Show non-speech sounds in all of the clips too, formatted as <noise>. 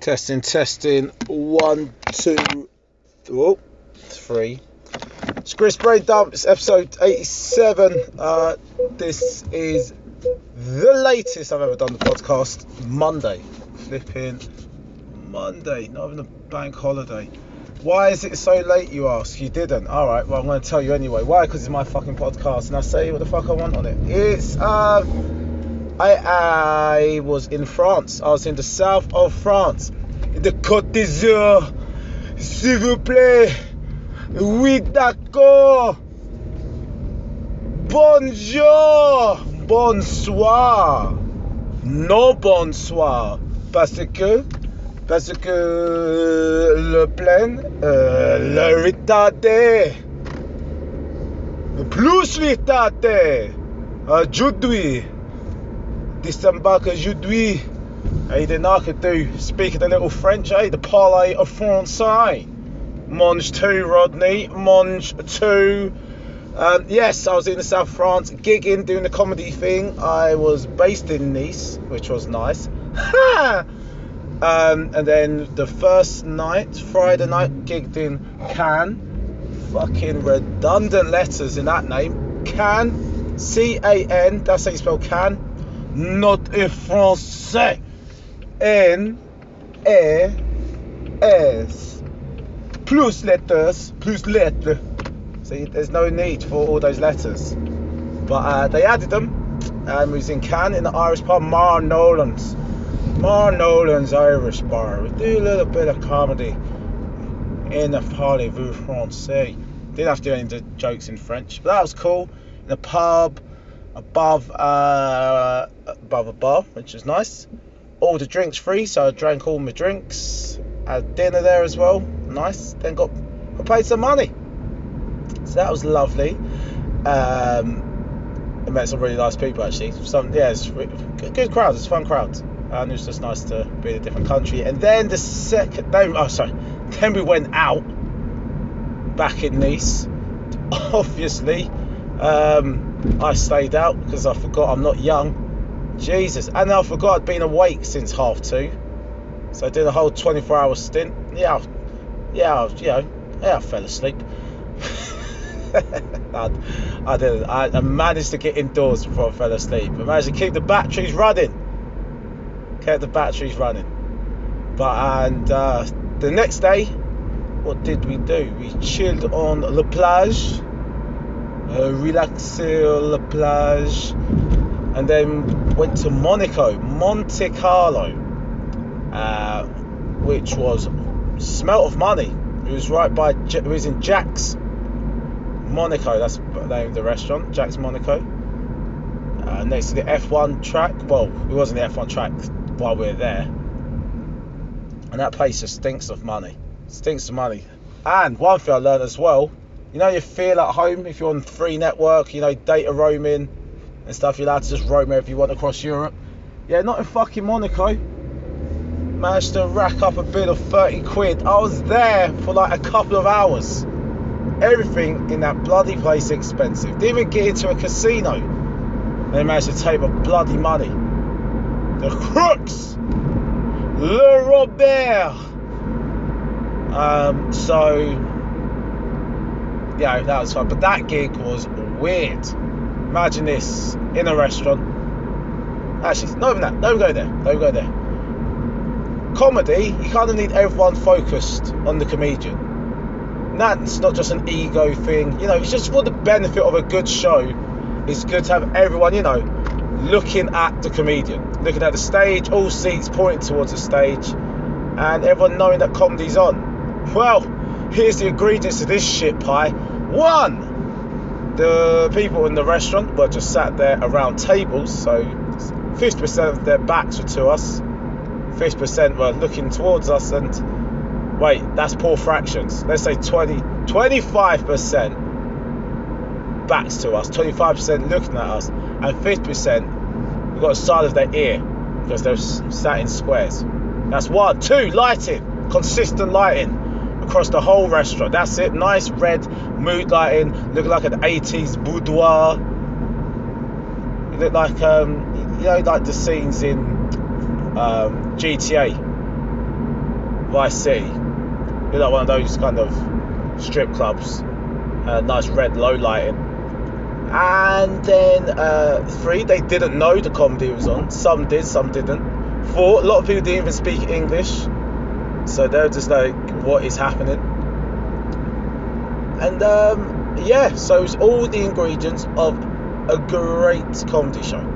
Testing, testing. One, two, oh, three. It's Chris Brain Dumps, episode 87. Uh, this is the latest I've ever done the podcast. Monday. Flipping Monday. Not even a bank holiday. Why is it so late, you ask? You didn't. Alright, well, I'm going to tell you anyway. Why? Because it's my fucking podcast and I say what the fuck I want on it. It's, uh, I, I was in France. I was in the south of France. In the Côte d'Azur. S'il vous plaît. Oui, d'accord. Bonjour. Bonsoir. Non, bonsoir. Parce que, parce que le plein, euh, le retardé. Plus retardé. Aujourd'hui. Disembarque aujourd'hui. Hey, I could do speaking a little French, eh? The parler of français. Mange tout, Rodney. Mange tout. Um, yes, I was in the south France, gigging, doing the comedy thing. I was based in Nice, which was nice. <laughs> um, and then the first night, Friday night, gigged in Cannes. Fucking redundant letters in that name. Cannes, C A N, that's how you spell Cannes. Not in français. N E S. Plus letters, plus lettres. See, there's no need for all those letters. But uh, they added them, and we was in Cannes in the Irish pub Ma Nolan's. Ma Nolan's Irish bar. We do a little bit of comedy in the Parlez-vous Français. Didn't have to do any jokes in French, but that was cool. In a pub above uh, above a bar, which was nice. All the drinks free, so I drank all my drinks. Had dinner there as well, nice. Then got, got paid some money, so that was lovely. Um, I met some really nice people actually. Some yeah, it's good, good crowd. It's fun crowd, and it was just nice to be in a different country. And then the second, no, oh sorry, <laughs> then we went out back in Nice. <laughs> Obviously, um, I stayed out because I forgot I'm not young. Jesus, and I forgot I'd been awake since half two. So I did a whole 24 hour stint. Yeah, I- yeah, I- you know, yeah, I fell asleep. <laughs> I, I did. I, I managed to get indoors before I fell asleep. I managed to keep the batteries running. Kept the batteries running. But and uh, the next day, what did we do? We chilled on la plage, uh, relaxé on la plage, and then went to Monaco, Monte Carlo, uh, which was smelt of money. It was right by. It was in Jack's Monaco. That's the name of the restaurant, Jack's Monaco. Uh, next to the F1 track. Well, it wasn't the F1 track while we were there. And that place just stinks of money. Stinks of money. And one thing I learned as well, you know, you feel at home if you're on free network, you know, data roaming and stuff. You're allowed to just roam wherever you want across Europe. Yeah, not in fucking Monaco. Managed to rack up a bid of 30 quid. I was there for like a couple of hours. Everything in that bloody place expensive. Didn't even get into a casino. They managed to take my bloody money. The crooks! Le Robert! Um, so, yeah, that was fun. But that gig was weird. Imagine this in a restaurant. Actually, not even that. Don't go there. Don't go there. Comedy, you kind of need everyone focused on the comedian. That's not just an ego thing. You know, it's just for the benefit of a good show. It's good to have everyone, you know, looking at the comedian, looking at the stage, all seats pointing towards the stage, and everyone knowing that comedy's on. Well, here's the ingredients to this shit pie. One, the people in the restaurant were just sat there around tables, so 50% of their backs were to us, 50% were looking towards us, and wait, that's poor fractions. Let's say 20, 25% backs to us, 25% looking at us, and 50% we've got a side of their ear because they're sat in squares. That's one. Two, lighting, consistent lighting across the whole restaurant. That's it. Nice red mood lighting, Look like an 80s boudoir. Look like um, you know, like the scenes in um, GTA Vice City. You know, one of those kind of strip clubs. Uh, nice red low lighting. And then uh, three, they didn't know the comedy was on. Some did, some didn't. Four, a lot of people didn't even speak English, so they were just like, "What is happening?" And um, yeah, so it's all the ingredients of a great comedy show.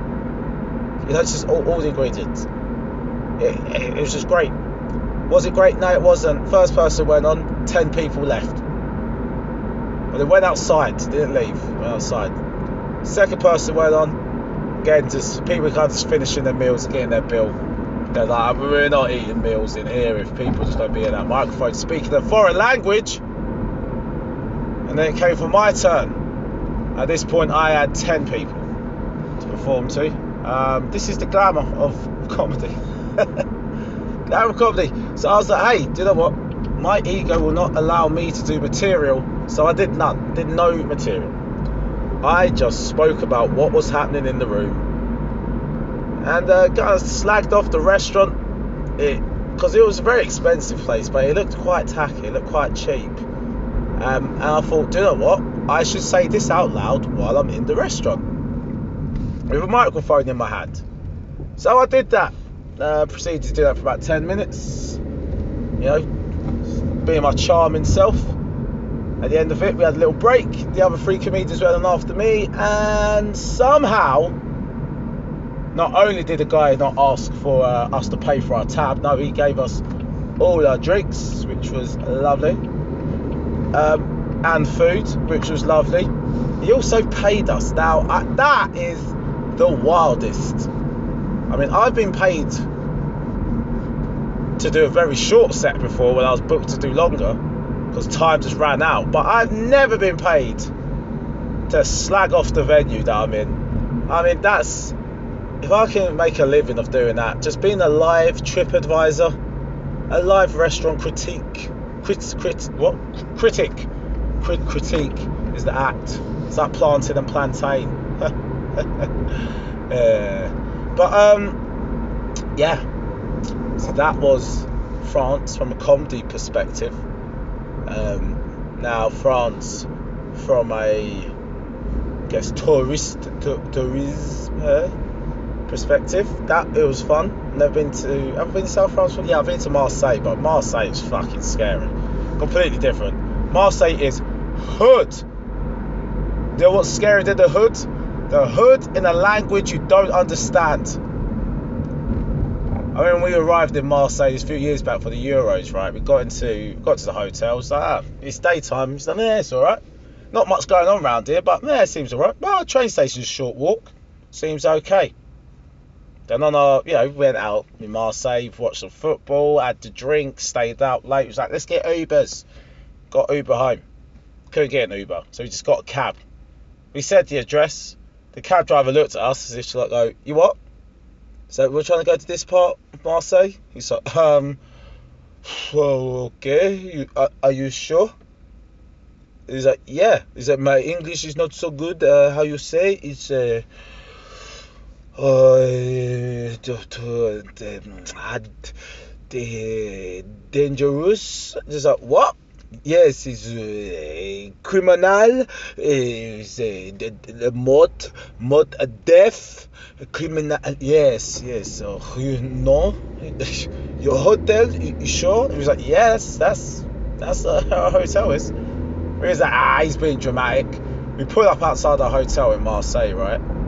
It's just all, all the ingredients. It, it, it was just great. Was it great? No, it wasn't. First person went on, ten people left. But they went outside, didn't leave. Went outside. Second person went on. Again, just people kind of just finishing their meals and getting their bill. They're like, we're not eating meals in here if people just don't be in that microphone speaking a foreign language. And then it came for my turn. At this point, I had 10 people to perform to. Um, this is the glamour of <laughs> comedy. <laughs> glamour comedy. So I was like, hey, do you know what? My ego will not allow me to do material. So I did none, did no material. I just spoke about what was happening in the room and uh, kind of slagged off the restaurant because it, it, was a very expensive place, but it looked quite tacky, it looked quite cheap. Um, and I thought, do you know what? I should say this out loud while I'm in the restaurant with a microphone in my hand. So I did that. Uh, proceeded to do that for about 10 minutes. You know, being my charming self. At the end of it, we had a little break. The other three comedians went on after me, and somehow, not only did the guy not ask for uh, us to pay for our tab, no, he gave us all our drinks, which was lovely, um, and food, which was lovely. He also paid us. Now, that is the wildest. I mean, I've been paid to do a very short set before when I was booked to do longer because time just ran out. But I've never been paid to slag off the venue that I'm in. I mean, that's if I can make a living of doing that, just being a live trip advisor, a live restaurant critique, crit, crit, what critic, crit, critique is the act. It's like planting and plantain. <laughs> uh, but um, yeah. So that was France from a comedy perspective. Um, now France from a I guess tourist to, tourism uh, perspective. That it was fun. Never been to. I've been to South France. Yeah, I've been to Marseille, but Marseille is fucking scary. Completely different. Marseille is hood. You know what's scary than the hood? The hood in a language you don't understand. I mean, we arrived in Marseille a few years back for the Euros, right? We got into got to the hotel. It's like, ah, it's daytime. It's like, yeah, it's all right. Not much going on around here, but yeah, it seems all right. Well, train station's short walk. Seems okay. Then on our, you know, we went out in Marseille, watched some football, had the drink, stayed out late. It was like, let's get Ubers. Got Uber home. Couldn't get an Uber, so we just got a cab. We said the address. The cab driver looked at us as if to like go, you what? So we're trying to go to this part of Marseille. He's like, um, well, okay. You, are, are, you sure? He's like, yeah. He's like, my English is not so good. Uh, how you say? It's uh, uh, the dangerous. Just like, what? Yes, he's a criminal. He's a, a, a mod, mod, a death criminal. Yes, yes. So you know <laughs> your hotel. You, you sure? He was like, yes, that's that's uh, our hotel is. He was like, ah, he's being dramatic. We pull up outside our hotel in Marseille, right?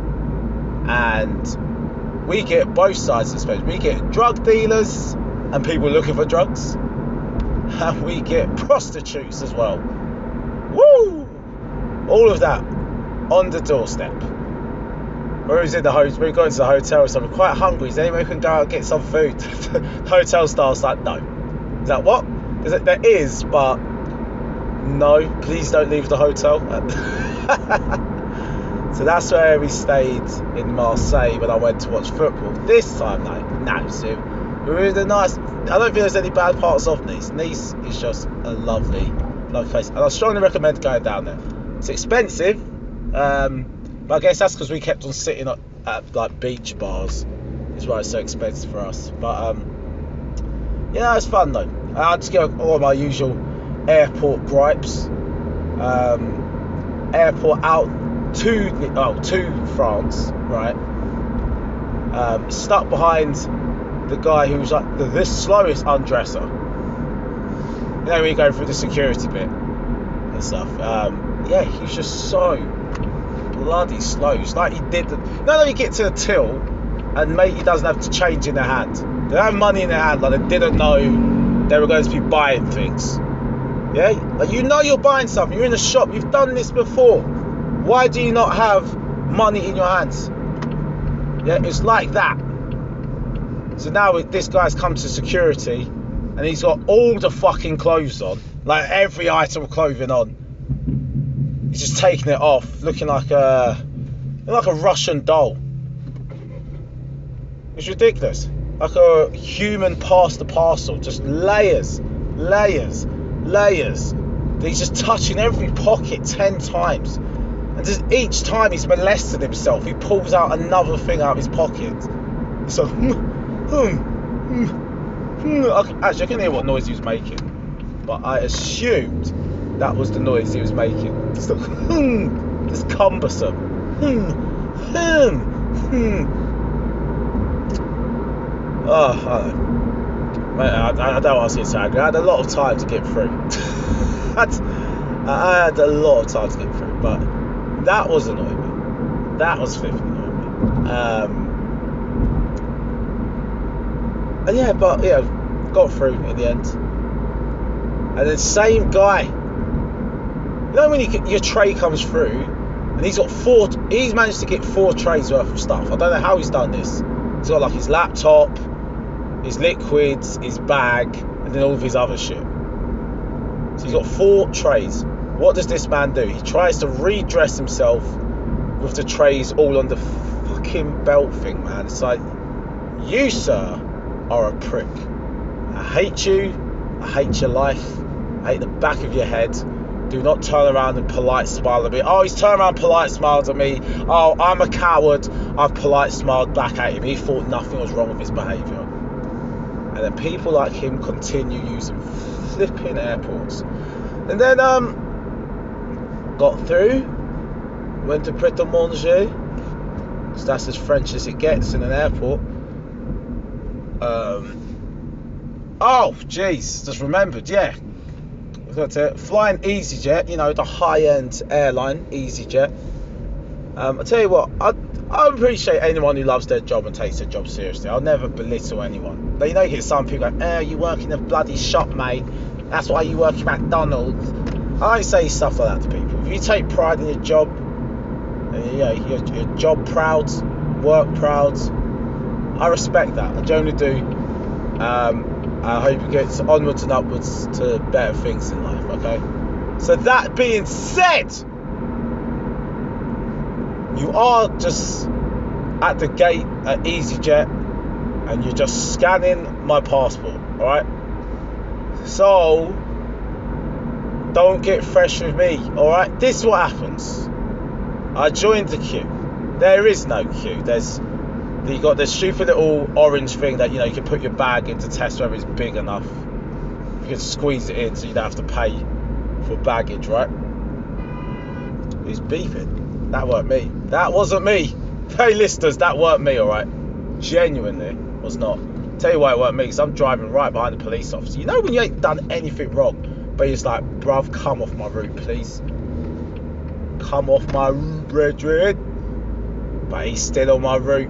And we get both sides of the space. We get drug dealers and people looking for drugs, <laughs> and we get prostitutes as well. Woo! All of that on the doorstep. Where was in the hotel? We got into the hotel or something. Quite hungry. Is anyone can go out and get some food? <laughs> hotel staff's like, no. Is that what? Is it, there is, but no. Please don't leave the hotel. <laughs> so that's where we stayed in Marseille when I went to watch football. This time, though, no. So we were in the nice. I don't think there's any bad parts of Nice. Nice is just a lovely, lovely place, and I strongly recommend going down there. It's expensive. Um, but I guess that's because we kept on sitting at, at, like beach bars. Is why it's so expensive for us. But um, yeah, it's fun though. I just get all my usual airport gripes. Um, airport out to oh to France, right? Um, stuck behind the guy who's like the, the slowest undresser. Know, we go through the security bit and stuff. Um, yeah, he's just so bloody slow. It's like he did. The, now that you get to the till, and mate, he doesn't have to change in their hand. They have money in their hand, like they didn't know they were going to be buying things. Yeah, like you know you're buying something. You're in a shop. You've done this before. Why do you not have money in your hands? Yeah, it's like that. So now this guy's come to security, and he's got all the fucking clothes on, like every item of clothing on. He's just taking it off, looking like a like a Russian doll. It's ridiculous. Like a human past the parcel, just layers, layers, layers. He's just touching every pocket ten times. And just each time he's molested himself, he pulls out another thing out of his pocket. So, <laughs> hmm, hmm, hmm. Actually, I can hear what noise he was making, but I assumed that was the noise he was making. Just like, <laughs> hmm, cumbersome. Hmm. Oh, I. I, I, don't want to say angry. I had a lot of time to get through. <laughs> I had a lot of time to get through, but that was annoying me. That was flipping annoying me. Um, and yeah, but yeah, got through in the end. And then same guy. You know when you, your tray comes through, and he's got four. He's managed to get four trays worth of stuff. I don't know how he's done this. He's got like his laptop, his liquids, his bag, and then all of his other shit. So he's got four trays. What does this man do? He tries to redress himself with the trays all on the fucking belt thing, man. It's like, you, sir, are a prick. I hate you. I hate your life. I hate the back of your head. Do not turn around and polite smile at me. Oh, he's turned around, polite smiled at me. Oh, I'm a coward. I've polite smiled back at him. He thought nothing was wrong with his behaviour. And then people like him continue using flipping airports. And then um got through, went to Pret a Manger, that's as French as it gets in an airport. Um, oh, jeez, just remembered, yeah. Got to flying EasyJet, you know, the high-end airline, EasyJet. Um, I tell you what, I, I appreciate anyone who loves their job and takes their job seriously. I'll never belittle anyone. But you know, you hear some people go, "Oh, you work in a bloody shop, mate. That's why you work at McDonald's." I say stuff like that to people. If you take pride in your job, and you you're job proud, work proud, I respect that. I generally do. Um, I hope you get onwards and upwards to better things in life. Okay. So that being said, you are just at the gate at EasyJet, and you're just scanning my passport. All right. So don't get fresh with me, alright? This is what happens. I joined the queue. There is no queue. There's you got this stupid little orange thing that you know you can put your bag in to test whether it's big enough. You can squeeze it in so you don't have to pay for baggage, right? Who's beeping? That weren't me. That wasn't me. <laughs> Hey listeners, that weren't me, alright? Genuinely was not. Tell you why it weren't me, because I'm driving right behind the police officer. You know when you ain't done anything wrong but he's like, bruv, come off my route, please. Come off my route, brethren. But he's still on my route.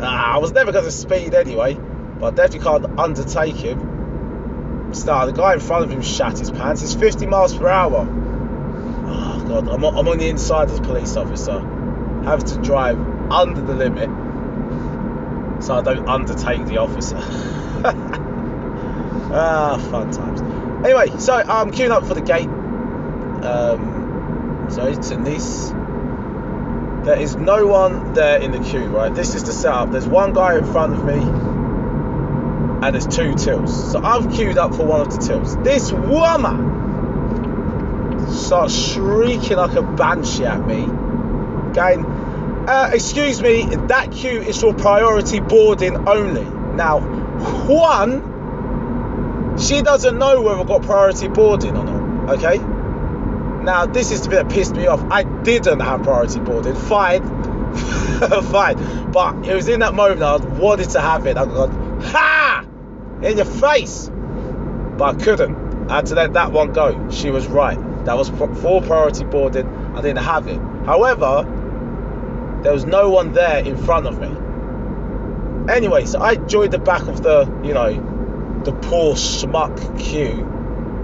Ah, I was never going to speed anyway, but I definitely can't undertake him. Start, the guy in front of him shat his pants. It's 50 miles per hour. Oh, God, I'm, I'm on the inside as a police officer. Have to drive under the limit so I don't undertake the officer. <laughs> ah, times. Anyway, so I'm queuing up for the gate. Um, so it's in this. There is no one there in the queue, right? This is the setup. There's one guy in front of me, and there's two tills. So I've queued up for one of the tills. This woman starts shrieking like a banshee at me, going, uh, "Excuse me, that queue is for priority boarding only." Now, one She doesn't know whether I've got priority boarding or not. Okay. Now this is the bit that pissed me off. I didn't have priority boarding. Fine, <laughs> fine. But it was in that moment I wanted to have it. I got ha in your face, but I couldn't. I had to let that one go. She was right. That was for priority boarding. I didn't have it. However, there was no one there in front of me. Anyway, so I joined the back of the, you know, the poor schmuck queue.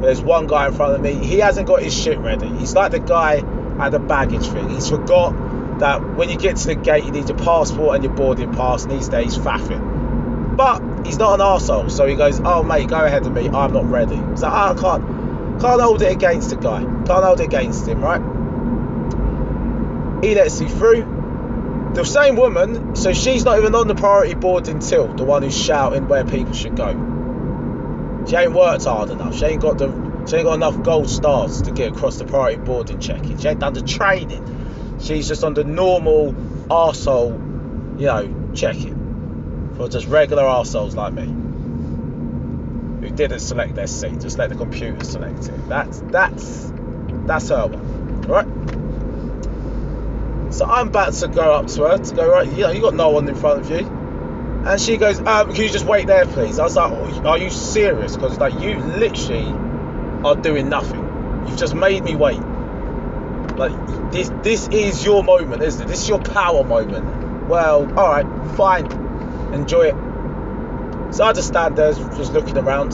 There's one guy in front of me. He hasn't got his shit ready. He's like the guy at the baggage thing. He's forgot that when you get to the gate, you need your passport and your boarding pass. And these days, faffing. But he's not an arsehole, so he goes, "Oh mate, go ahead of me. I'm not ready." So ah, I can't, can't hold it against the guy. Can't hold it against him, right? He lets me through. The same woman, so she's not even on the priority boarding till the one who's shouting where people should go. She ain't worked hard enough. She ain't got the she ain't got enough gold stars to get across the priority boarding checking. She ain't done the training. She's just on the normal arsehole, you know, checking. For just regular arseholes like me. Who didn't select their seat, just let the computer select it. That's that's that's her one. Alright? So I'm about to go up to her to go, right, you know, you got no one in front of you. And she goes, um, can you just wait there, please? I was like, oh, are you serious? Because like you literally are doing nothing. You've just made me wait. Like this, this is your moment, isn't it? This is your power moment. Well, all right, fine, enjoy it. So I just stand there, just looking around.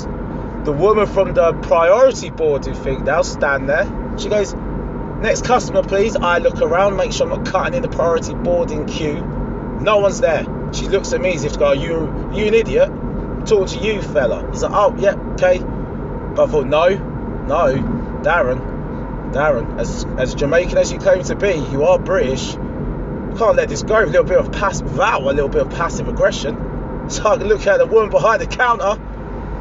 The woman from the priority boarding thing now stand there. She goes, next customer, please. I look around, make sure I'm not cutting in the priority boarding queue. No one's there. She looks at me as if to go, you, you an idiot? Talk to you, fella. He's like, oh, yeah, okay. But I thought, no, no, Darren, Darren, as, as Jamaican as you claim to be, you are British. Can't let this go. A little bit of passive, vow, a little bit of passive aggression. <laughs> So I can look at the woman behind the counter,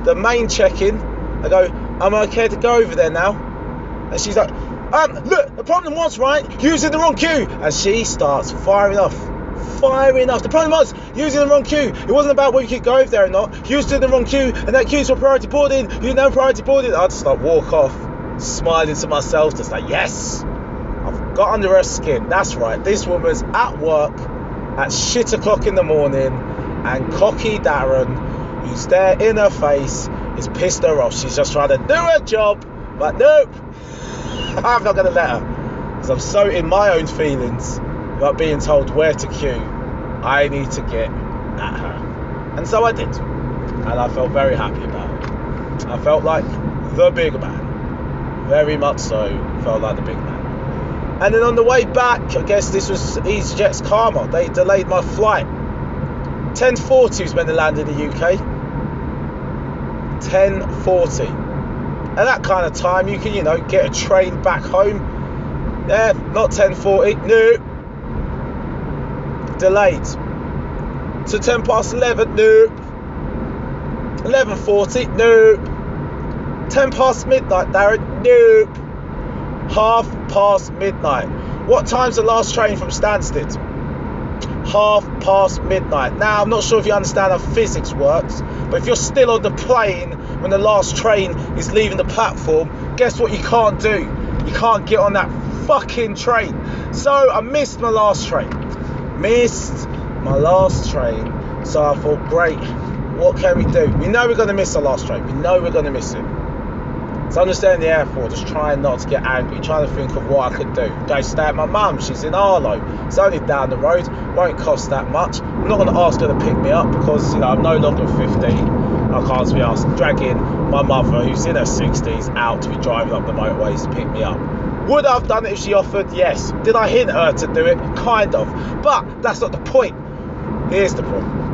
the main check-in. I go, am I okay to go over there now? And she's like, um, look, the problem was, right, using the wrong queue. And she starts firing off firing off. The problem was using the wrong queue. It wasn't about whether you could go over there or not. You in the wrong queue, and that queue's for priority boarding. You didn't have priority boarding. I just like walk off, smiling to myself, just like yes, I've got under her skin. That's right. This woman's at work at shit o'clock in the morning, and cocky Darren, who's there in her face, is pissed her off. She's just trying to do her job, but nope, <laughs> I'm not gonna let her because I'm so in my own feelings about being told where to queue, I need to get at her. And so I did. And I felt very happy about it. I felt like the big man. Very much so, felt like the big man. And then on the way back, I guess this was EasyJet's karma. They delayed my flight. 10.40 was meant to land in the UK. 10.40. At that kind of time, you can, you know, get a train back home. Yeah, not 10.40. No, delayed. So 10 past 11, no. 11.40, no. 10 past midnight, Darren, no. Half past midnight. What time's the last train from Stansted? Half past midnight. Now, I'm not sure if you understand how physics works, but if you're still on the plane when the last train is leaving the platform, guess what you can't do? You can't get on that fucking train. So I missed my last train missed my last train. So I thought, great, what can we do? We know we're going to miss the last train. We know we're going to miss it. So I'm just there in the airport, just trying not to get angry, trying to think of what I could do. Go stay at my mum, she's in Harlow. It's only down the road, won't cost that much. I'm not going to ask her to pick me up because, you know, I'm no longer 15. I can't be asked dragging my mother, who's in her 60s, out to be driving up the motorways to pick me up. Would I have done it if she offered? Yes. Did I hint her to do it? Kind of. But that's not the point. Here's the point.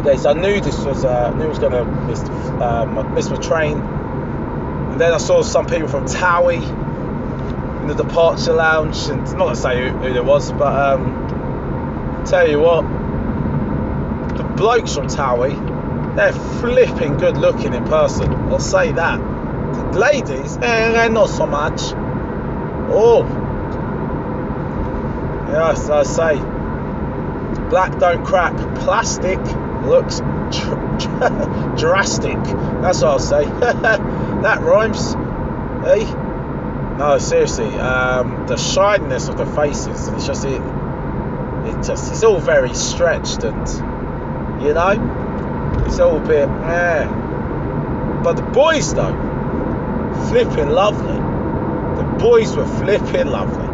Okay, so I knew this was uh, knew I was gonna miss um, miss my train, and then I saw some people from Towie in the departure lounge, and not gonna say who, who it was, but um, tell you what, the blokes from Towie, they're flipping good looking in person. I'll say that. The ladies, eh, not so much. Oh, yes, I say, black don't crack. Plastic looks dr- <laughs> drastic. That's what I'll say. <laughs> that rhymes. Hey? No, seriously. Um, the shininess of the faces, it's just it. It just it's all very stretched and you know, it's all a bit eh. But the boys though, flipping lovely. Boys were flipping lovely.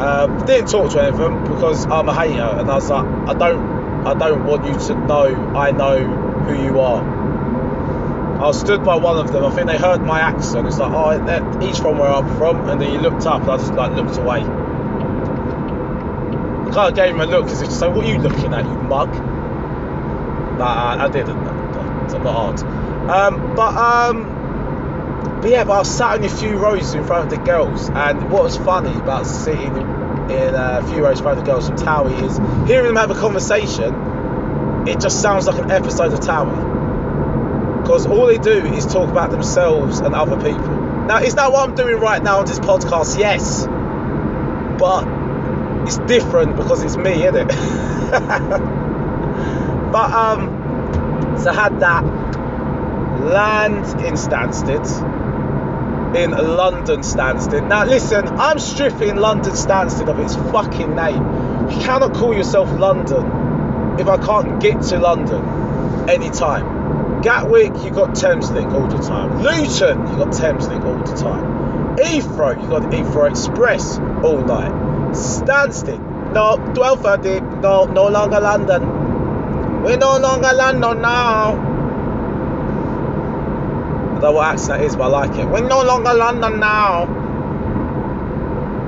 Um, didn't talk to any of them because I'm a hater, and I was like, I don't, I don't want you to know I know who you are. I stood by one of them. I think they heard my accent. It's like, oh, he's from where I'm from, and then he looked up, and I just like looked away. I kind of gave him a look because he's just like, what are you looking at, you mug? Nah, I, didn't. I'm not hard. Um, but um, but yeah, but I was sat in a few rows in front of the girls, and what was funny about sitting in a few rows in front of the girls from Towie is hearing them have a conversation. It just sounds like an episode of Towie because all they do is talk about themselves and other people. Now, is that what I'm doing right now on this podcast? Yes, but it's different because it's me, isn't it? <laughs> but um, so I had that land in Stansted, in London Stansted. Now, listen, I'm stripping London Stansted of its fucking name. You cannot call yourself London if I can't get to London anytime. Gatwick, you got Thameslink all the time. Luton, you got Thameslink all the time. Heathrow, you got Heathrow Express all night. Stansted, no, 12.30, no, no longer London. We're no longer London now. Know what accent that is, but I like it. We're no longer London now.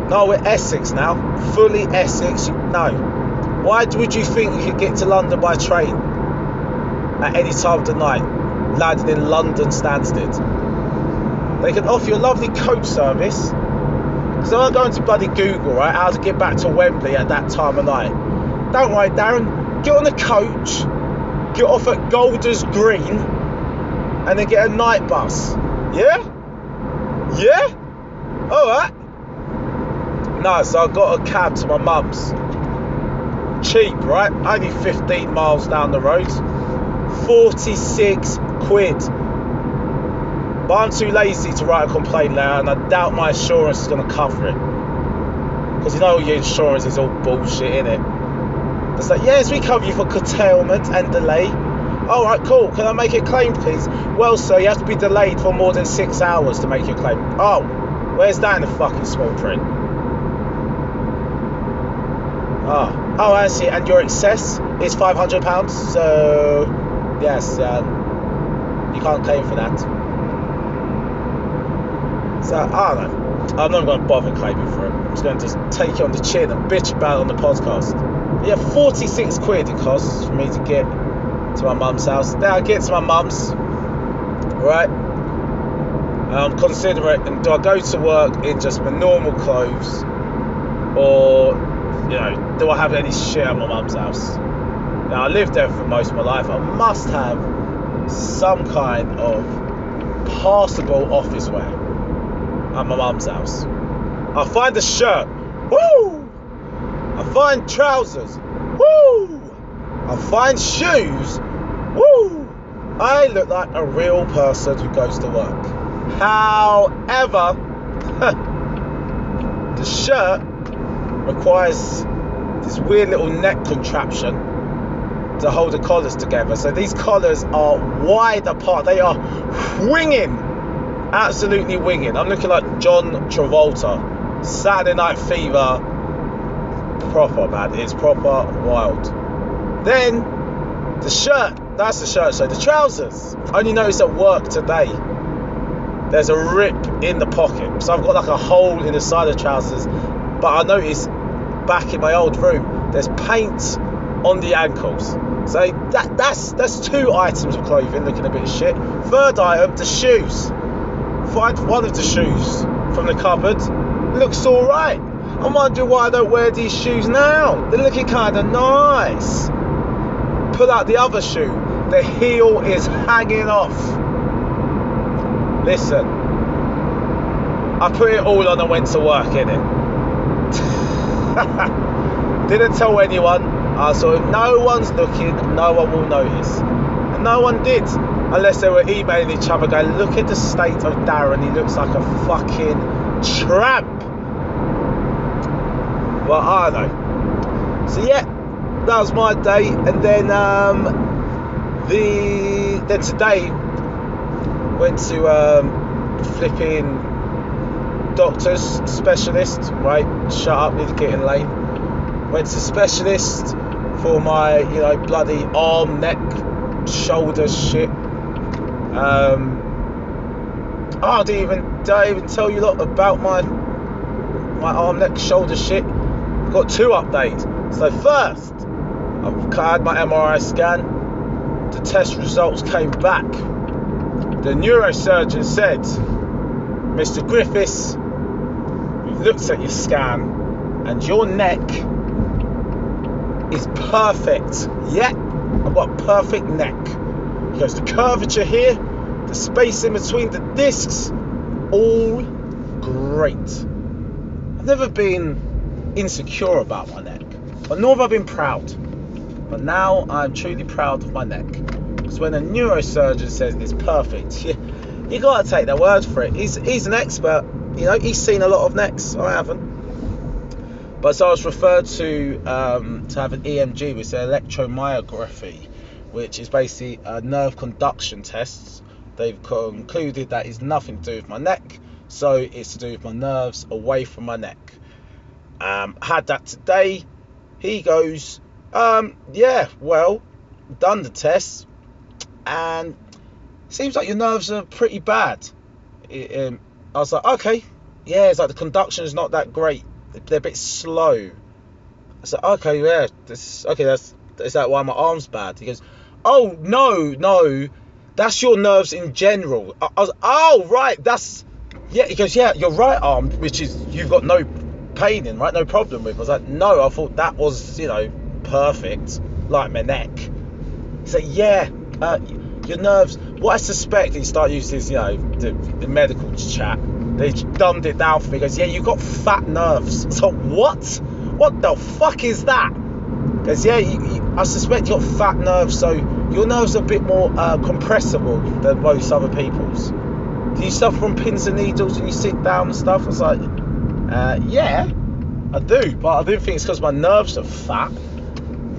No, we're Essex now. Fully Essex. No. Why would you think you could get to London by train? at any time of the night, landing in London Stansted. They can offer you a lovely coach service. So I'm going to bloody Google, right, how to get back to Wembley at that time of night. Don't worry, Darren, get on the coach, get off at Golders Green, and then get a night bus. Yeah? Yeah? Alright. No, so I got a cab to my mum's. Cheap, right? Only 15 miles down the road. 46 quid. But I'm too lazy to write a complaint letter and I doubt my insurance is going to cover it. Because you know your insurance is all bullshit, in it. It's like, yes, we cover you for curtailment and delay. Alright, cool. Can I make a claim, please? Well, sir, you have to be delayed for more than six hours to make your claim. Oh, where's that in the fucking small print? Ah, oh, I see. And your excess is £500, so yes, um, you can't claim for that. So I don't know. I'm not going to bother claiming for it. I'm just going to just take it on the chin and bitch about it on the podcast. Yeah, 46 quid it costs for me to get to my mum's house. Then I get to my mum's, right? Um, I'm considering, do I go to work in just my normal clothes, or you know, do I have any shit at my mum's house? Now, I lived there for most of my life. I must have some kind of passable office wear at my mum's house. I find a shirt, woo! I find trousers, woo! I find shoes, woo! I look like a real person who goes to work. However, <laughs> the shirt requires this weird little neck contraption to hold the collars together. So these collars are wide apart. They are winging, absolutely winging. I'm looking like John Travolta, Saturday Night Fever. Proper man, it's proper wild. Then the shirt, that's the shirt. So the trousers. I only noticed at work today. There's a rip in the pocket, so I've got like a hole in the side of the trousers. But I noticed back in my old room, there's paint on the ankles. So that that's that's two items of clothing looking a bit shit. Third item, the shoes. Find one of the shoes from the cupboard. Looks alright. I'm wondering why I don't wear these shoes now. They're looking kind of nice. Pull out the other shoe. The heel is hanging off. Listen, I put it all on and went to work in it. <laughs> Didn't tell anyone I thought if no one's looking, no one will notice. And no one did. Unless they were emailing each other going, look at the state of Darren, he looks like a fucking tramp. Well, I know. So yeah, that was my day. And then um, the then today went to um, flipping doctors, specialist, right? Shut up, need to get in lane. Went to specialist for my, you know, bloody arm, neck, shoulder shit. Um, I didn't even, I even tell you lot about my my arm, neck, shoulder shit? Got two updates. So first, I've had my MRI scan. The test results came back. The neurosurgeon said, Mr. Griffiths, we've looked at your scan and your neck is perfect. Yeah, I've got perfect neck. Because the curvature here, the space in between the discs, all great. I've never been insecure about my neck, but nor have I been proud. But now I'm truly proud of my neck. Because when a neurosurgeon says it's perfect, <laughs> you, you gotta take their word for it. He's, he's an expert, you know, he's seen a lot of necks, I haven't. But so I was referred to um, to have an EMG, which is electromyography, which is basically a nerve conduction test. They've concluded that it's nothing to do with my neck, so it's to do with my nerves away from my neck. Um, had that today. He goes, um, yeah, well, done the test, and seems like your nerves are pretty bad. It, um, I was like, okay, yeah, it's like the conduction is not that great they're a bit slow. I said, okay, yeah, this, okay, that's is that why my arm's bad? He goes, oh no, no, that's your nerves in general. I, I was, oh right, that's yeah. He goes, yeah, your right arm, which is you've got no pain in, right, no problem with. I was like, no, I thought that was you know perfect, like my neck. Said, yeah, uh, your nerves. What I suspect, he started using his, you know, the, the medical chat they dumbed it down for me. Goes, yeah, you got fat nerves. <laughs> So what? What the fuck is that? Because yeah, you, you, I suspect you got fat nerves, so your nerves are a bit more uh, compressible than most other people's. Do you suffer from pins and needles when you sit down and stuff? I was like, uh, yeah, I do, but I don't think it's because my nerves are fat.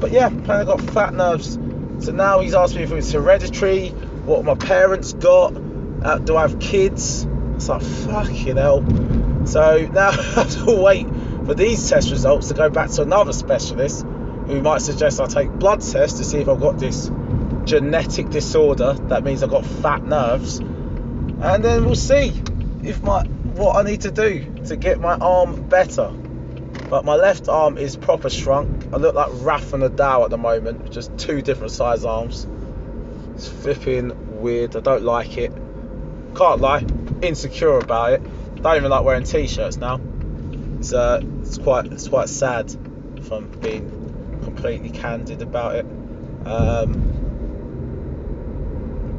But yeah, I got fat nerves. So now he's asked me if it's hereditary, what my parents got, uh, do I have kids? It's like, fucking hell. So now <laughs> I have to wait for these test results to go back to another specialist who might suggest I take blood tests to see if I've got this genetic disorder. That means I've got fat nerves. And then we'll see if my what I need to do to get my arm better. But my left arm is proper shrunk. I look like Rafa Nadal at the moment, just two different size arms. It's flipping weird. I don't like it. Can't lie, insecure about it. Don't even like wearing t-shirts now. It's uh, it's quite it's quite sad if I'm being completely candid about it. Um,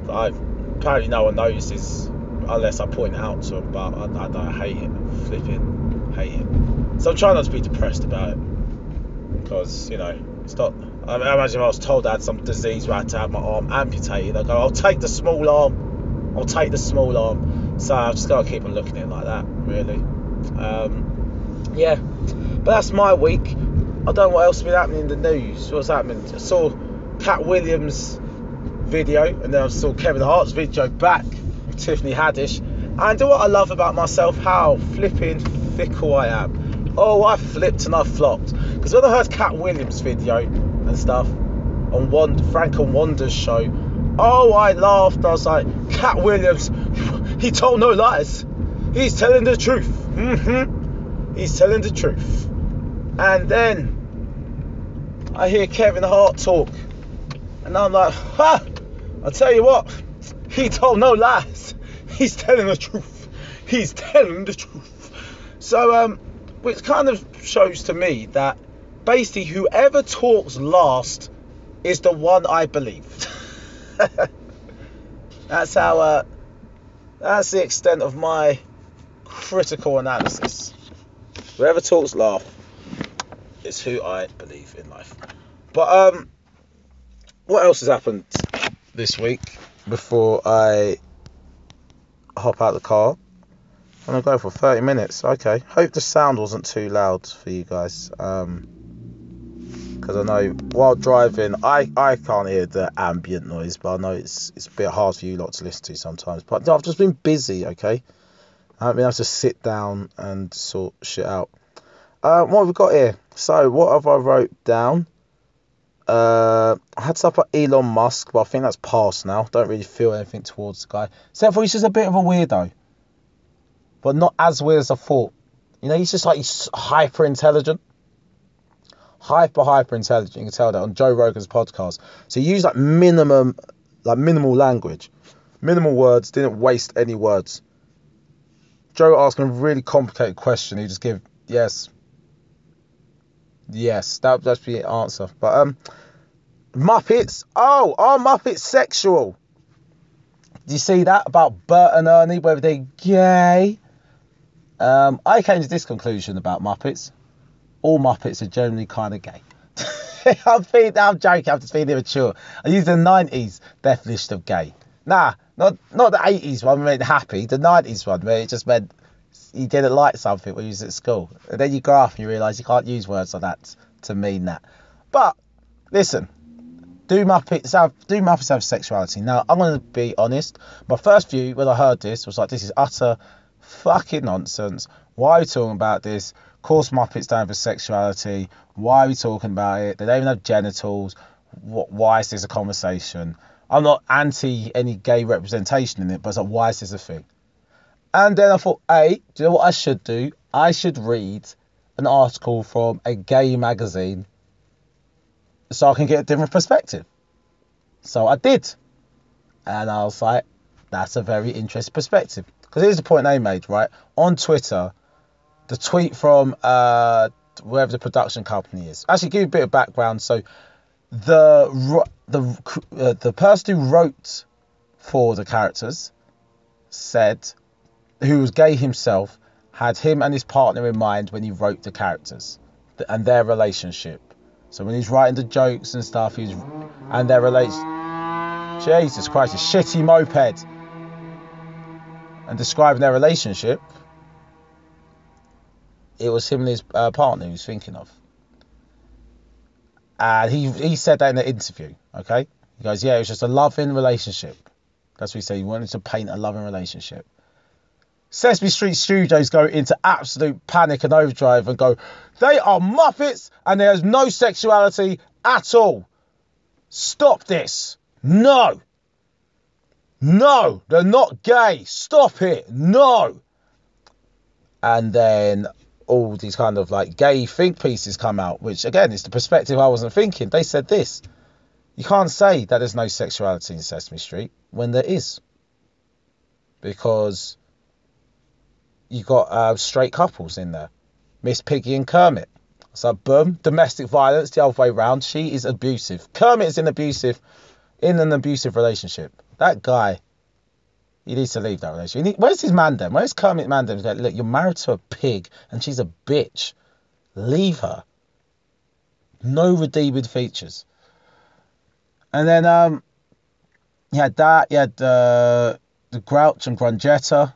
I apparently no one notices unless I point it out to them, but I, I, I hate it, flipping hate it. So I'm trying not to be depressed about it because you know it's not. I imagine if I was told I had some disease where I had to have my arm amputated, I'd go, I'll take the small arm I'll take the small arm. So I've just got to keep on looking at it like that, really. Um, yeah, but that's my week. I don't know what else has been happening in the news. What's happening? I saw Katt Williams' video, and then I saw Kevin Hart's video back Tiffany Haddish. And what I love about myself, how flipping fickle I am. Oh, I flipped and I flopped. Because when I heard Katt Williams' video and stuff on Frank and Wanda's show, Oh, I laughed. I was like, Katt Williams, <laughs> he told no lies. He's telling the truth. Mm-hmm. He's telling the truth. And then I hear Kevin Hart talk. And I'm like, ha! I'll tell you what, he told no lies. He's telling the truth. He's telling the truth. So, um, which kind of shows to me that basically whoever talks last is the one I believe. <laughs> that's how. Uh, that's the extent of my critical analysis. Whoever talks laugh is who I believe in life. But um, what else has happened this week before I hop out the car? I'm gonna go for 30 minutes. Okay. Hope the sound wasn't too loud for you guys. Um, because I know while driving, I, I can't hear the ambient noise, but I know it's it's a bit hard for you lot to listen to sometimes. But I've just been busy, okay. I haven't been able to sit down and sort shit out. Uh, what have we got here? So what have I wrote down? Uh, I had stuff about Elon Musk, but I think that's past now. Don't really feel anything towards the guy. Except for he's just a bit of a weirdo. But not as weird as I thought. You know, he's just like he's hyper intelligent. Hyper, hyper intelligent. You can tell that on Joe Rogan's podcast. So he used like minimum, like minimal language. Minimal words, didn't waste any words. Joe asked him a really complicated question. He just give yes, Yes, that would just be the answer. But um, Muppets. Oh, are Muppets sexual? Do you see that about Bert and Ernie, whether they're gay? Um, I came to this conclusion about Muppets. All Muppets are generally kind of gay. <laughs> I'm, being, I'm joking. I'm just being immature. I use the 90s definition of gay. Nah, not not the 80s one meant happy. The 90s one where it just meant you didn't like something when you was at school. And then you grow up and you realise you can't use words like that to mean that. But listen, do Muppets have do Muppets have sexuality? Now I'm gonna be honest. My first view when I heard this was like this is utter fucking nonsense. Why are we talking about this? Of course Muppets don't have sexuality. Why are we talking about it? They don't even have genitals. What, why is this a conversation? I'm not anti any gay representation in it, but it's like why is this a thing? And then I thought, hey, do you know what I should do? I should read an article from a gay magazine so I can get a different perspective. So I did. And I was like, that's a very interesting perspective. Because here's the point they made, right? On Twitter, the tweet from uh, wherever the production company is. Actually, give you a bit of background. So the the uh, the person who wrote for the characters said who was gay himself, had him and his partner in mind when he wrote the characters and their relationship. So when he's writing the jokes and stuff, he's and their relation. Jesus Christ, a shitty moped. And describing their relationship, it was him and his uh, partner he was thinking of. And he he said that in the interview. Okay, he goes, yeah, it was just a loving relationship. That's what he said. He wanted to paint a loving relationship. Sesame Street Studios go into absolute panic and overdrive and go, they are Muppets and there's no sexuality at all. Stop this. No. No, they're not gay. Stop it. No. And then all these kind of like gay think pieces come out, which again is the perspective I wasn't thinking. They said this. You can't say that there's no sexuality in Sesame Street when there is. Because you got uh, straight couples in there. Miss Piggy and Kermit. So boom, domestic violence the other way round. She is abusive. Kermit is in abusive, in an abusive relationship. That guy, he needs to leave that relationship. Need, where's his man then? Where's Kermit man then? Like, look, you're married to a pig and she's a bitch. Leave her. No redeeming features. And then um, you had that. You had uh, the Grouch and Grundgetta.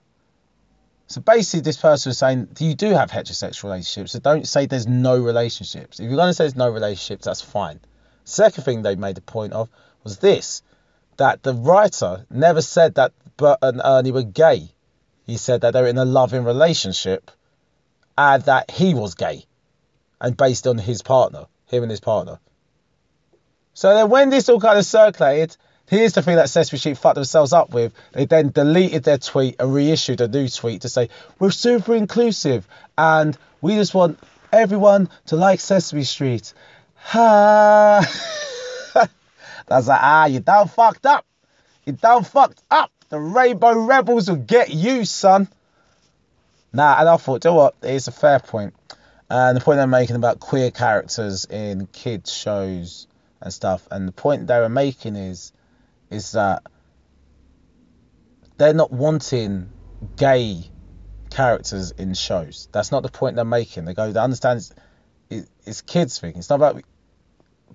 So basically, this person was saying you do have heterosexual relationships, so don't say there's no relationships. If you're going to say there's no relationships, that's fine. Second thing they made a point of was this that the writer never said that Bert and Ernie were gay. He said that they were in a loving relationship and that he was gay and based on his partner, him and his partner. So then when this all kind of circulated, Here's the thing that Sesame Street fucked themselves up with. They then deleted their tweet and reissued a new tweet to say, We're super inclusive and we just want everyone to like Sesame Street. Ha! <laughs> That's like, ah, you done fucked up. You done fucked up. The Rainbow Rebels will get you, son. Nah, and I thought, you know what? It's a fair point. And the point they're making about queer characters in kids' shows and stuff. And the point they were making is is that they're not wanting gay characters in shows. That's not the point they're making. They go, they understand it's, it's kids thing. It's not about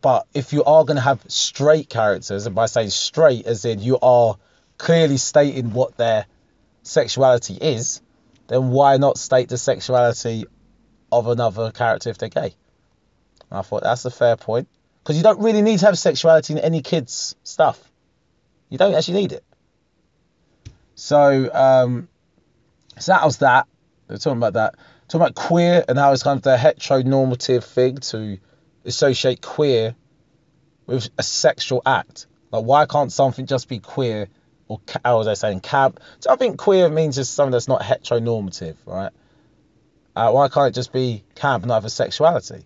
but if you are going to have straight characters, and by saying straight, as in you are clearly stating what their sexuality is, then why not state the sexuality of another character if they're gay? And I thought that's a fair point. Because you don't really need to have sexuality in any kids' stuff. You don't actually need it. So, um, so that was that. We're talking about that. Talking about queer and how it's kind of the heteronormative thing to associate queer with a sexual act. Like, why can't something just be queer or how was I saying camp? So I think queer means just something that's not heteronormative, right? Uh, why can't it just be camp and not have a sexuality?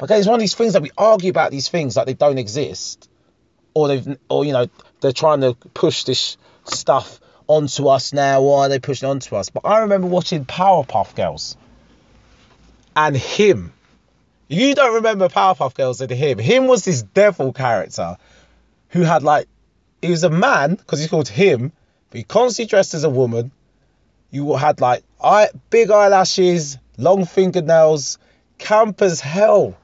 Okay, it's one of these things that we argue about these things like they don't exist, or they've, or you know, they're trying to push this stuff onto us now. Why are they pushing onto us? But I remember watching Powerpuff Girls, and him. You don't remember Powerpuff Girls and him. Him was this devil character who had like, he was a man because he's called him, but he constantly dressed as a woman. You had like eye, big eyelashes, long fingernails, camp as hell.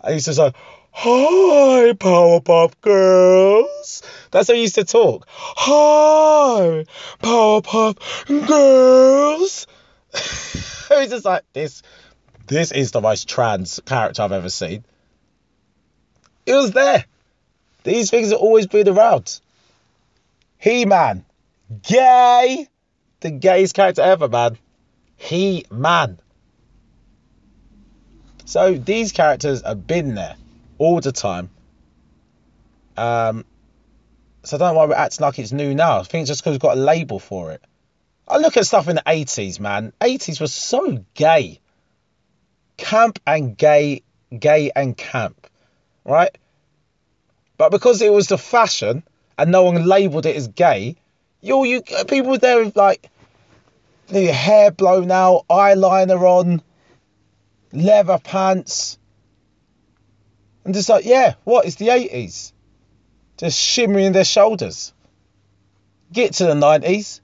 And he's just like, Hi, Powerpuff Girls. That's how he used to talk. Hi, Powerpuff Girls. <laughs> he's just like, this, this is the most trans character I've ever seen. It was there. These things have always been around. He Man. Gay. The gayest character ever, man. He Man. So these characters have been there all the time. Um, so I don't know why we're acting like it's new now. I think it's just because we've got a label for it. I look at stuff in the 80s, man. 80s was so gay. Camp and gay, gay and camp, right? But because it was the fashion and no one labelled it as gay, you you people there with like their hair blown out, eyeliner on, leather pants. And just like, yeah, what? It's the 80s. Just shimmering their shoulders. Get to the 90s,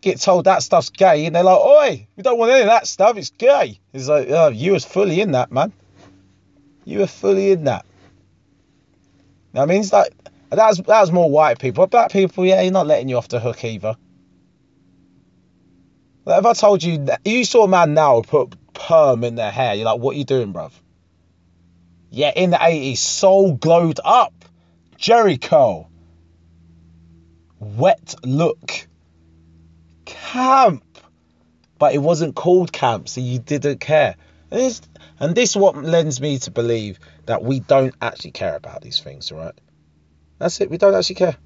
get told that stuff's gay, and they're like, oi, we don't want any of that stuff, it's gay. It's like, oh, you was fully in that, man. You were fully in that. I mean, it's like, that was, that was more white people. Black people, yeah, you're not letting you off the hook either. Like if I told you, that, you saw a man now put perm in their hair, you're like, what are you doing, bruv? Yeah, in the 80s, Soul glowed up. Jheri curl. Wet look. Camp. But it wasn't called camp, so you didn't care. And this, and this what lends me to believe that we don't actually care about these things, right? That's it. We don't actually care.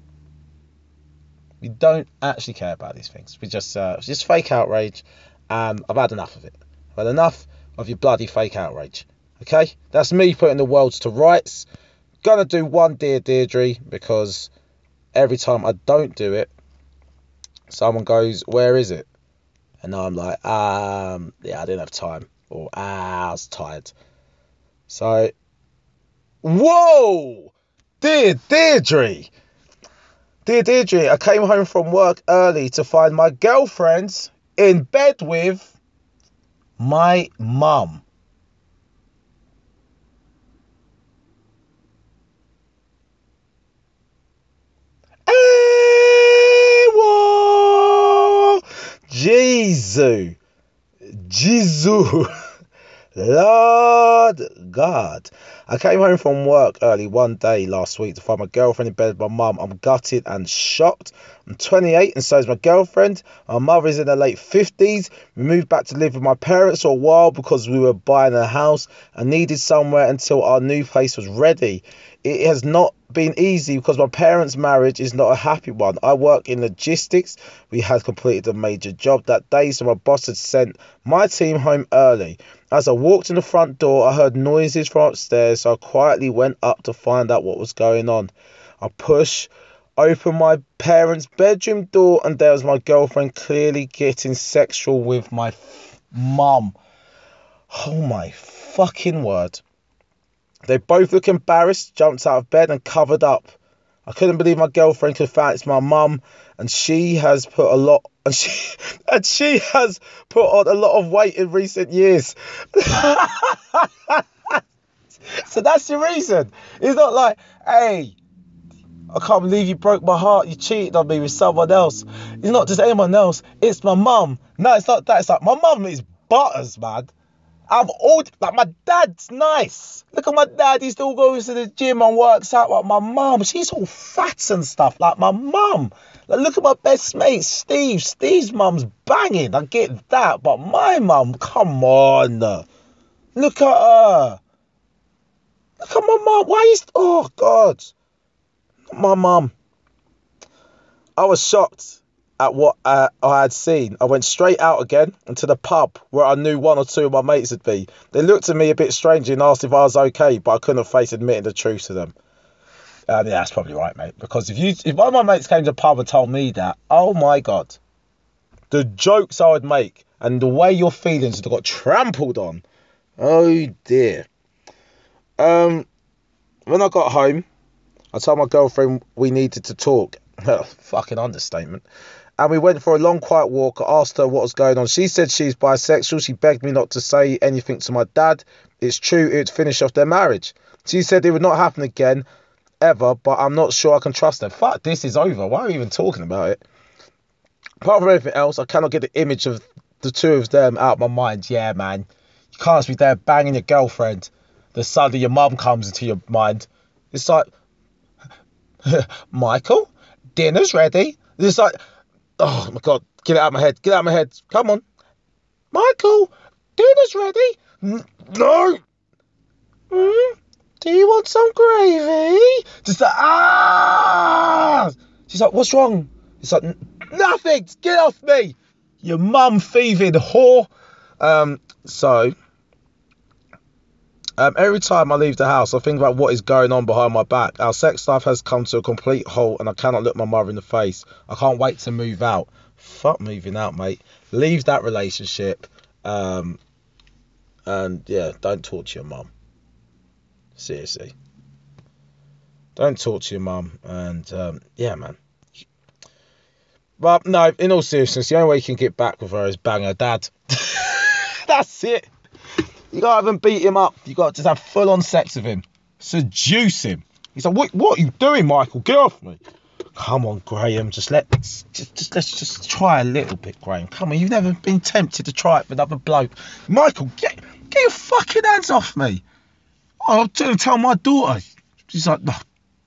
We don't actually care about these things. We just uh, just fake outrage. Um, I've had enough of it. I've had enough of your bloody fake outrage. Okay, that's me putting the worlds to rights. Gonna do one Dear Deirdre because every time I don't do it, someone goes, Where is it? And I'm like, um, yeah, I didn't have time. Or ah, I was tired. So Whoa! Dear Deirdre! Dear Deirdre, I came home from work early to find my girlfriend in bed with my mum. Jesus. Jesus. <laughs> Lord God. I came home from work early one day last week to find my girlfriend in bed with my mum. I'm gutted and shocked. I'm 28 and so is my girlfriend. My mother is in her late 50s. We moved back to live with my parents for a while because we were buying a house and needed somewhere until our new place was ready. It has not been easy because my parents' marriage is not a happy one. I work in logistics. We had completed a major job that day, so my boss had sent my team home early. As I walked in the front door, I heard noises from upstairs, so I quietly went up to find out what was going on. I push open my parents' bedroom door, and there was my girlfriend clearly getting sexual with my f- mum. Oh my fucking word. They both look embarrassed, jumped out of bed and covered up. I couldn't believe my girlfriend could find it's my mum, and she has put a lot <laughs> and she and she has put on a lot of weight in recent years. <laughs> <laughs> so that's the reason. It's not like, hey, I can't believe you broke my heart. You cheated on me with someone else. It's not just anyone else. It's my mum. No, it's not that. It's like my mum is butters, man. I've all like my dad's nice. Look at my dad. He still goes to the gym and works out. Like my mum, she's all fat and stuff. Like my mum. Like look at my best mate, Steve. Steve's mum's banging. I get that, but my mum, come on. Look at her. At my mum. Why is? Oh God my mum. I was shocked at what uh, I had seen. I went straight out again into the pub where I knew one or two of my mates would be. They looked at me a bit strangely and asked if I was okay, but I couldn't face admitting the truth to them. Um, yeah, that's probably right, mate. Because if you, if one of my mates came to the pub and told me that, oh my god, the jokes I would make and the way your feelings got trampled on. Oh dear. Um, when I got home, I told my girlfriend we needed to talk. <laughs> Fucking understatement. And we went for a long, quiet walk. I asked her what was going on. She said she's bisexual. She begged me not to say anything to my dad. It's true, it would finish off their marriage. She said it would not happen again, ever, but I'm not sure I can trust her. Fuck, this is over. Why are we even talking about it? Apart from everything else, I cannot get the image of the two of them out of my mind. Yeah, man. You can't be there banging your girlfriend. The of your mum comes into your mind. It's like, <laughs> Michael, dinner's ready. It's like, oh my God, get out of my head, get out of my head. Come on. Michael, dinner's ready. No. Mm, do you want some gravy? Just like, ah. She's like, what's wrong? It's like, nothing. Get off me. Your mum thieving whore. Um, so um, every time I leave the house, I think about what is going on behind my back. Our sex life has come to a complete halt, and I cannot look my mother in the face. I can't wait to move out. Fuck moving out, mate. Leave that relationship. Um, and yeah, don't talk to your mum. Seriously. Don't talk to your mum. And um, yeah, man. But no, in all seriousness, the only way you can get back with her is bang her dad. <laughs> That's it. You can't even beat him up. You got to just have full on sex with him. Seduce him. He's like, what, what are you doing, Michael? Get off me. Come on, Graham. Just let just, just let's just try a little bit, Graham. Come on, you've never been tempted to try it with another bloke. Michael, get get your fucking hands off me. Oh, I'll tell my daughter. She's like, no,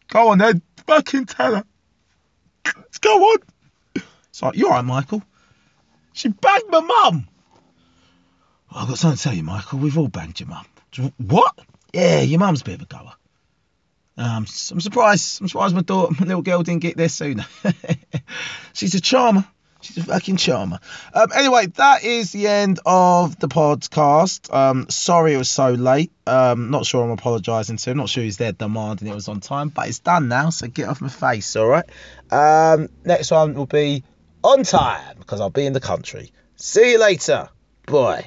go on then, fucking tell her. Go on. It's like, you alright, Michael? She banged my mum. I've got something to tell you, Michael. We've all banged your mum. What? Yeah, your mum's a bit of a goer. Um, I'm surprised. I'm surprised my daughter, my little girl, didn't get there sooner. <laughs> She's a charmer. She's a fucking charmer. Um, anyway, that is the end of the podcast. Um, sorry it was so late. Um, not sure I'm apologising to him. Not sure he's there demanding it was on time, but it's done now. So get off my face, all right. Um, next one will be on time because I'll be in the country. See you later. Bye.